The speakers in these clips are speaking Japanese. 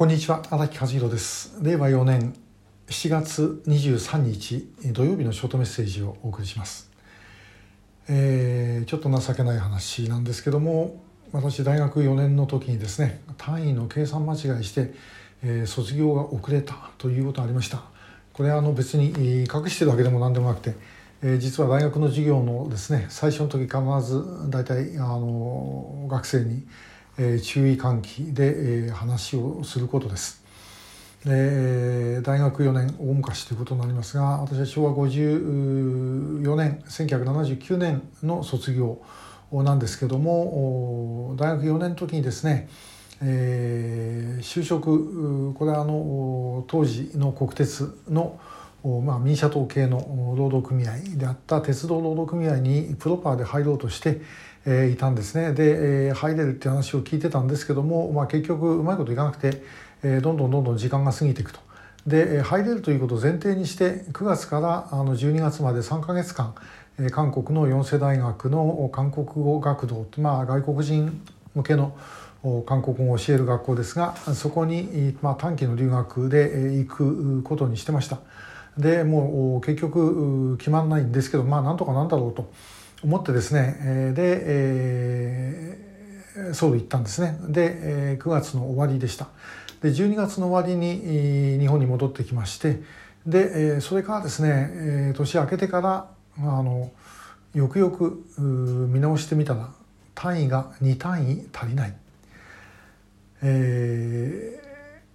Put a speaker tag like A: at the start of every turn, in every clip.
A: こんにちは荒木和弘です。令和4年7月23日土曜日のショートメッセージをお送りします、えー、ちょっと情けない話なんですけども私大学4年の時にですね単位の計算間違いして、えー、卒業が遅れたということがありました。これはあの別に隠してるわけでも何でもなくて、えー、実は大学の授業のですね最初の時必ず大体あの学生に注意喚起で、話をすることです。で大学4年大昔ということになりますが私は昭和54年1979年の卒業なんですけども大学4年の時にですね、えー、就職これはあの当時の国鉄のまあ、民社党系の労働組合であった鉄道労働組合にプロパーで入ろうとして、いたんですねで、入れるって話を聞いてたんですけども、まあ、結局うまいこといかなくて、どんどんどんどん時間が過ぎていくと。で入れるということを前提にして9月からあの12月まで3か月間韓国の四世大学の韓国語学童、まあ、外国人向けの韓国語を教える学校ですがそこに、まあ、短期の留学で行くことにしてました。でもう結局決まらないんですけどまあなんとかなんだろうと思ってですねで、えー、ソウル行ったんですね。で9月の終わりでした。で12月の終わりに日本に戻ってきましてでそれからですね年明けてからあのよくよく見直してみたら単位が2単位足りない、えー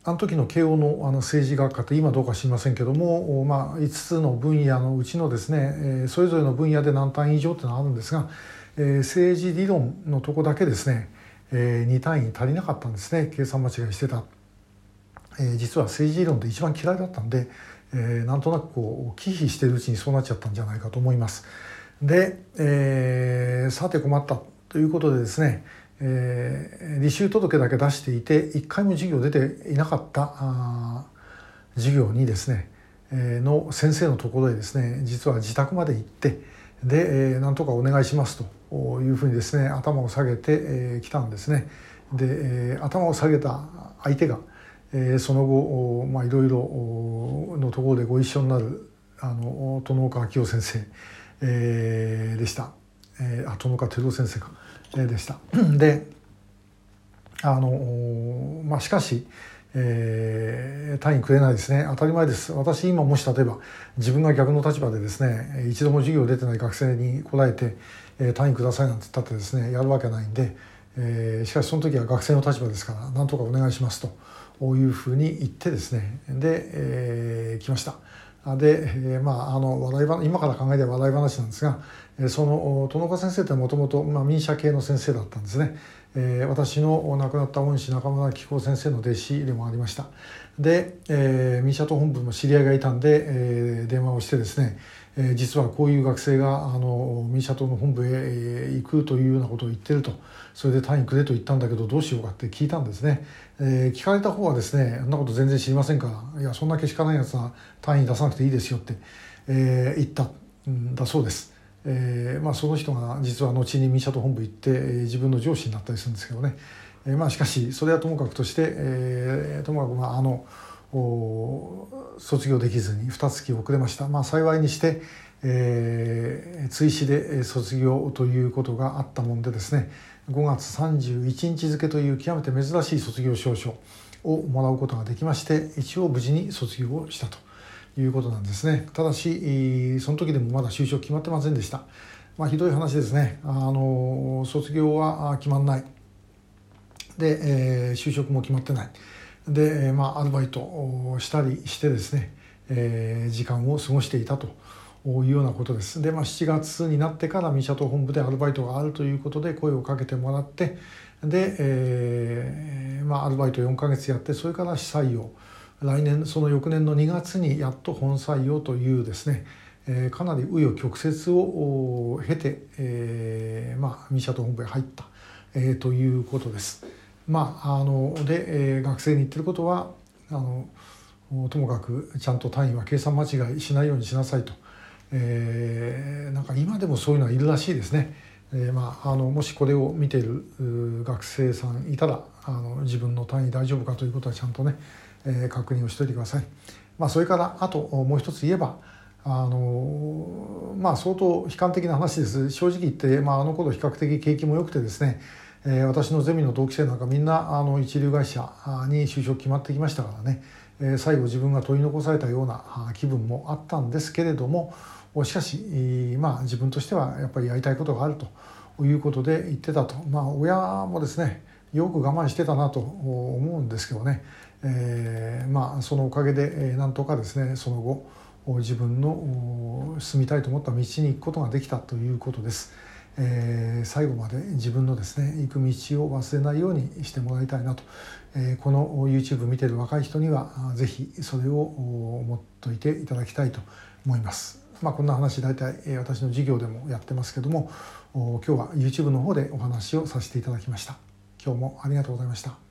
A: あの時の慶応のあの政治学科って今どうか知りませんけども、まあ、5つの分野のうちのですね、えー、それぞれの分野で何単位以上っていうのはあるんですが、えー、政治理論のとこだけですね、えー、2単位足りなかったんですね計算間違いしてた、えー、実は政治理論で一番嫌いだったんで、えー、なんとなくこう忌避してるうちにそうなっちゃったんじゃないかと思います。で、えー、さて困ったということでですねえー、履修届だけ出していて一回も授業出ていなかった授業にですね、えー、の先生のところへですね実は自宅まで行ってで、えー、なんとかお願いしますというふうにですね頭を下げてき、えー、たんですね。で、えー、頭を下げた相手が、えー、その後まあいろいろのところでご一緒になるあの殿岡明夫先生、えー、でした。えー、あ殿岡照夫先生か。でした。であのまあしかし、えー、単位くれないですね当たり前です私今もし例えば自分が逆の立場でですね一度も授業出てない学生に来られて、えー、単位くださいなんて言ったってですねやるわけないんで、えー、しかしその時は学生の立場ですからなんとかお願いしますというふうに言ってですねで、えー、来ました。で、えー、まああの笑い話今から考えて笑い話なんですが、その殿岡先生ってもともと民社系の先生だったんですね、えー、私の亡くなった恩師中村紀子先生の弟子でもありました。で、えー、民社党本部の知り合いがいたんで、えー、電話をしてですねえー、実はこういう学生があの民社党の本部へ行くというようなことを言ってると。それで単位くれと言ったんだけどどうしようかって聞いたんですね、えー、聞かれた方はですねそんなこと全然知りませんからいやそんなけしかないやつは単位出さなくていいですよって、えー、言ったんだそうです。えーまあ、その人が実は後に民社党本部行って、えー、自分の上司になったりするんですけどね、えーまあ、しかしそれはともかくとして、えー、ともかくまああの卒業できずに2月遅れました、まあ、幸いにして、えー、追試で卒業ということがあったもんでですね5月31日付という極めて珍しい卒業証書をもらうことができまして一応無事に卒業をしたということなんですね。ただしその時でもまだ就職決まってませんでした、まあ、ひどい話ですね。あの卒業は決まんない。で、えー、就職も決まってない。で、まあ、アルバイトをしたりしてですね、えー、時間を過ごしていたというようなことです。で、まあ、7月になってから三社党本部でアルバイトがあるということで声をかけてもらってで、えーまあ、アルバイト4か月やってそれから試採用来年その翌年の2月にやっと本採用というですね、えー、かなり紆余曲折を経て、えーまあ、三社党本部へ入った、えー、ということです。まあ、あので、えー、学生に言ってることはあのともかくちゃんと単位は計算間違いしないようにしなさいと、えー、なんか今でもそういうのはいるらしいですね。えーまあ、あのもしこれを見ている学生さんいたらあの自分の単位大丈夫かということはちゃんとね、えー、確認をしておいてください。まあ、それからあともう一つ言えばあのまあ相当悲観的な話です正直言って、まあ、あの頃比較的景気も良くてですね、え、私のゼミの同期生なんかみんなあの一流会社に就職決まってきましたからね、え、最後自分が取り残されたような気分もあったんですけれどもしかし、まあ、自分としてはやっぱりやりたいことがあるということで言ってたと、まあ、親もですねよく我慢してたなと思うんですけどね、えー、まあそのおかげでなんとかですねその後自分の進みたいと思った道に行くことができたということです。えー、最後まで自分のですね行く道を忘れないようにしてもらいたいなと、えー、この YouTube 見てる若い人には是非それを思っといていただきたいと思います。まあ、こんな話大体私の授業でもやってますけども今日は YouTube の方でお話をさせていただきました。今日もありがとうございました。